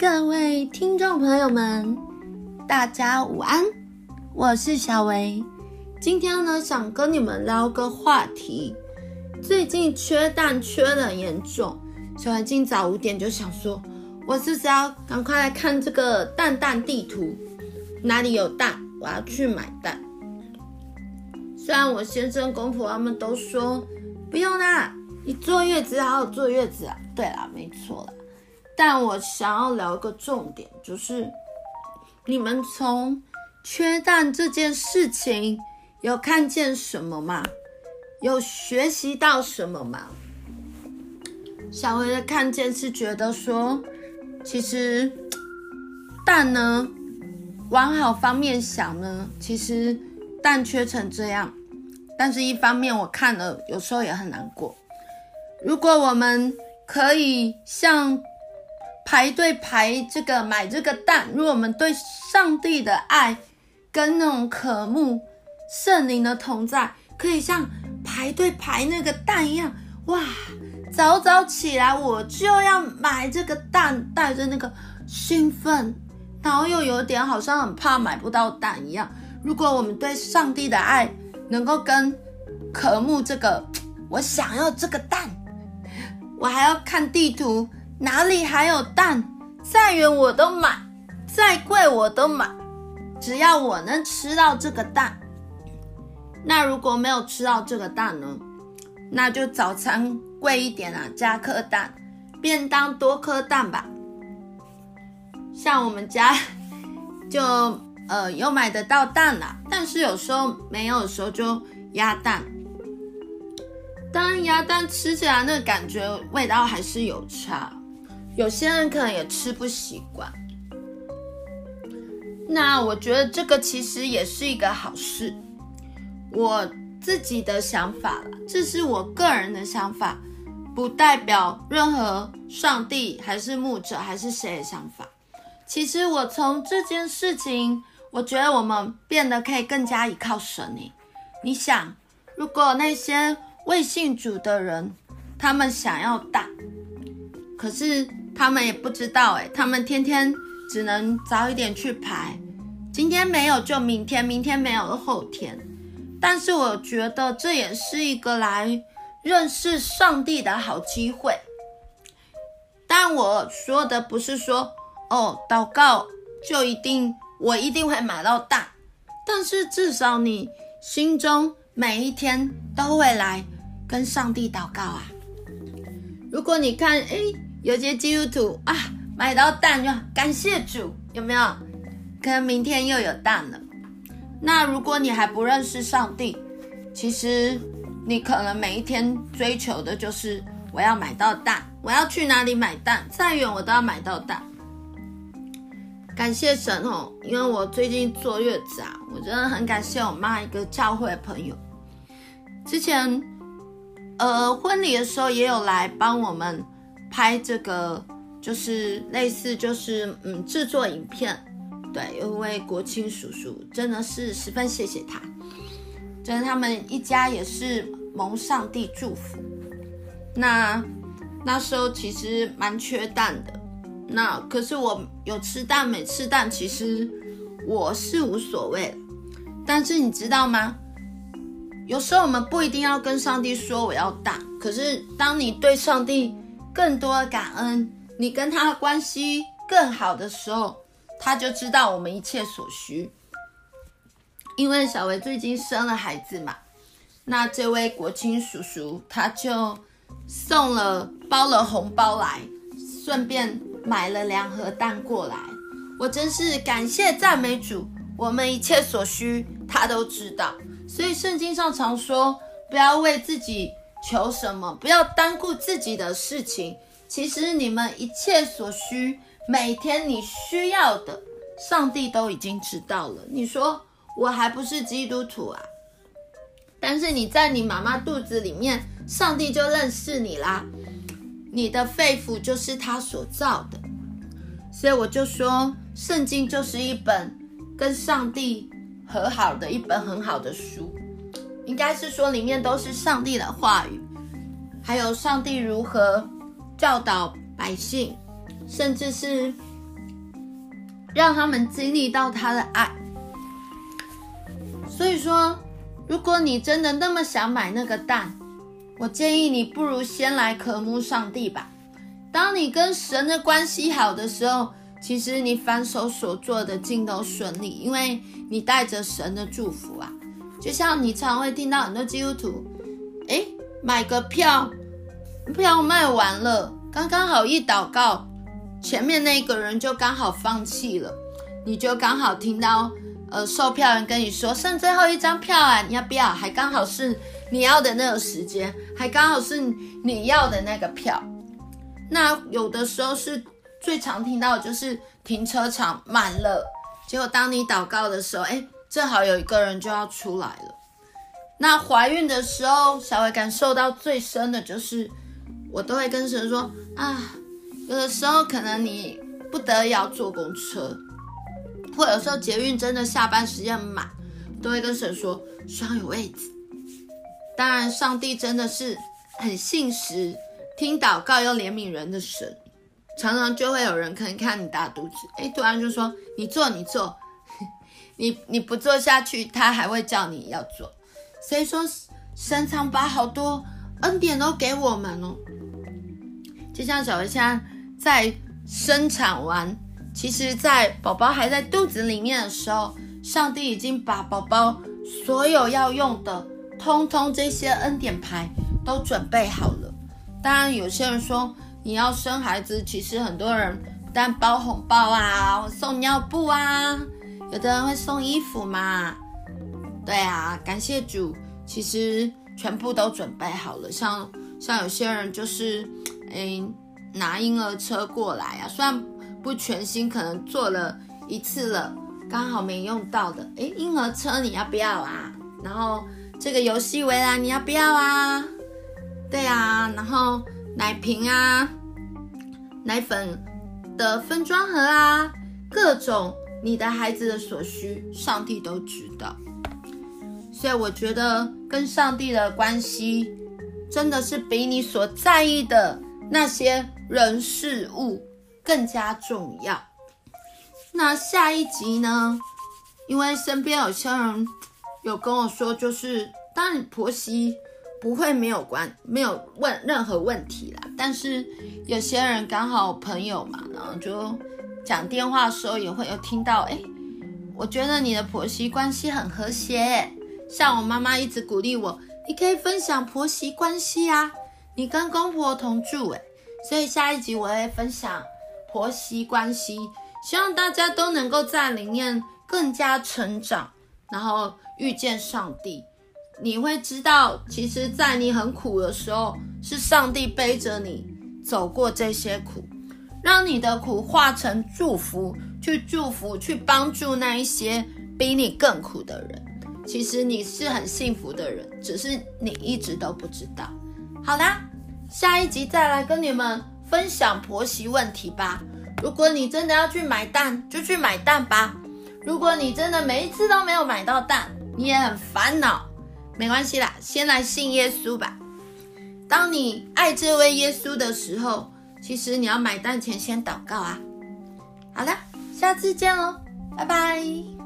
各位听众朋友们，大家午安，我是小维。今天呢，想跟你们聊个话题。最近缺蛋缺的严重，小薇今早五点就想说，我是不是要赶快来看这个蛋蛋地图，哪里有蛋，我要去买蛋。虽然我先生、公婆他们都说不用啦，你坐月子好好坐月子啊。对啦，没错啦。但我想要聊一个重点，就是你们从缺蛋这件事情有看见什么吗？有学习到什么吗？小薇的看见是觉得说，其实蛋呢，往好方面想呢，其实蛋缺成这样，但是一方面我看了，有时候也很难过。如果我们可以像排队排这个买这个蛋，如果我们对上帝的爱跟那种渴慕圣灵的同在，可以像排队排那个蛋一样，哇！早早起来我就要买这个蛋，带着那个兴奋，然后又有点好像很怕买不到蛋一样。如果我们对上帝的爱能够跟渴慕这个，我想要这个蛋，我还要看地图。哪里还有蛋？再远我都买，再贵我都买，只要我能吃到这个蛋。那如果没有吃到这个蛋呢？那就早餐贵一点啊，加颗蛋；便当多颗蛋吧。像我们家就呃有买得到蛋啦，但是有时候没有的时候就鸭蛋。当然鸭蛋吃起来那感觉味道还是有差。有些人可能也吃不习惯，那我觉得这个其实也是一个好事。我自己的想法啦，这是我个人的想法，不代表任何上帝还是牧者还是谁的想法。其实我从这件事情，我觉得我们变得可以更加依靠神你。你想，如果那些未信主的人，他们想要蛋，可是。他们也不知道诶，他们天天只能早一点去排，今天没有就明天，明天没有就后天。但是我觉得这也是一个来认识上帝的好机会。但我说的不是说哦，祷告就一定我一定会买到蛋，但是至少你心中每一天都会来跟上帝祷告啊。如果你看，诶。有些基督徒啊，买到蛋就感谢主，有没有？可能明天又有蛋了。那如果你还不认识上帝，其实你可能每一天追求的就是我要买到蛋，我要去哪里买蛋？再远我都要买到蛋。感谢神哦，因为我最近坐月子啊，我真的很感谢我妈一个教会朋友，之前呃婚礼的时候也有来帮我们。拍这个就是类似就是嗯制作影片，对，有一位国清叔叔，真的是十分谢谢他，真的他们一家也是蒙上帝祝福。那那时候其实蛮缺蛋的，那可是我有吃蛋没吃蛋，其实我是无所谓。但是你知道吗？有时候我们不一定要跟上帝说我要蛋，可是当你对上帝。更多感恩，你跟他的关系更好的时候，他就知道我们一切所需。因为小薇最近生了孩子嘛，那这位国清叔叔他就送了包了红包来，顺便买了两盒蛋过来。我真是感谢赞美主，我们一切所需他都知道。所以圣经上常说，不要为自己。求什么？不要单顾自己的事情。其实你们一切所需，每天你需要的，上帝都已经知道了。你说我还不是基督徒啊？但是你在你妈妈肚子里面，上帝就认识你啦。你的肺腑就是他所造的，所以我就说，圣经就是一本跟上帝和好的一本很好的书。应该是说，里面都是上帝的话语，还有上帝如何教导百姓，甚至是让他们经历到他的爱。所以说，如果你真的那么想买那个蛋，我建议你不如先来渴慕上帝吧。当你跟神的关系好的时候，其实你凡手所做的尽都顺利，因为你带着神的祝福啊。就像你常会听到很多基督徒，诶，买个票，票卖完了，刚刚好一祷告，前面那个人就刚好放弃了，你就刚好听到，呃，售票人跟你说剩最后一张票啊，你要不要？还刚好是你要的那个时间，还刚好是你要的那个票。那有的时候是最常听到就是停车场满了，结果当你祷告的时候，诶正好有一个人就要出来了。那怀孕的时候，小薇感受到最深的就是，我都会跟神说啊，有的时候可能你不得要坐公车，或有时候捷运真的下班时间很满，都会跟神说希望有位置。当然，上帝真的是很信实、听祷告又怜悯人的神，常常就会有人可能看你大肚子，诶，突然就说你坐，你坐。你你不做下去，他还会叫你要做。所以说，神常把好多恩典都给我们哦。就像小薇现在在生产完，其实，在宝宝还在肚子里面的时候，上帝已经把宝宝所有要用的，通通这些恩典牌都准备好了。当然，有些人说你要生孩子，其实很多人不但包红包啊，送尿布啊。有的人会送衣服嘛？对啊，感谢主，其实全部都准备好了。像像有些人就是，哎，拿婴儿车过来啊，虽然不全新，可能坐了一次了，刚好没用到的。哎，婴儿车你要不要啊？然后这个游戏围栏你要不要啊？对啊，然后奶瓶啊，奶粉的分装盒啊，各种。你的孩子的所需，上帝都知道，所以我觉得跟上帝的关系，真的是比你所在意的那些人事物更加重要。那下一集呢？因为身边有些人有跟我说，就是当你婆媳不会没有关，没有问任何问题啦，但是有些人刚好朋友嘛，然后就。讲电话的时候也会有听到，哎，我觉得你的婆媳关系很和谐。像我妈妈一直鼓励我，你可以分享婆媳关系啊，你跟公婆同住，哎，所以下一集我会分享婆媳关系，希望大家都能够在里面更加成长，然后遇见上帝。你会知道，其实，在你很苦的时候，是上帝背着你走过这些苦。让你的苦化成祝福，去祝福，去帮助那一些比你更苦的人。其实你是很幸福的人，只是你一直都不知道。好啦，下一集再来跟你们分享婆媳问题吧。如果你真的要去买蛋，就去买蛋吧。如果你真的每一次都没有买到蛋，你也很烦恼，没关系啦，先来信耶稣吧。当你爱这位耶稣的时候。其实你要买蛋前先祷告啊！好了，下次见喽，拜拜。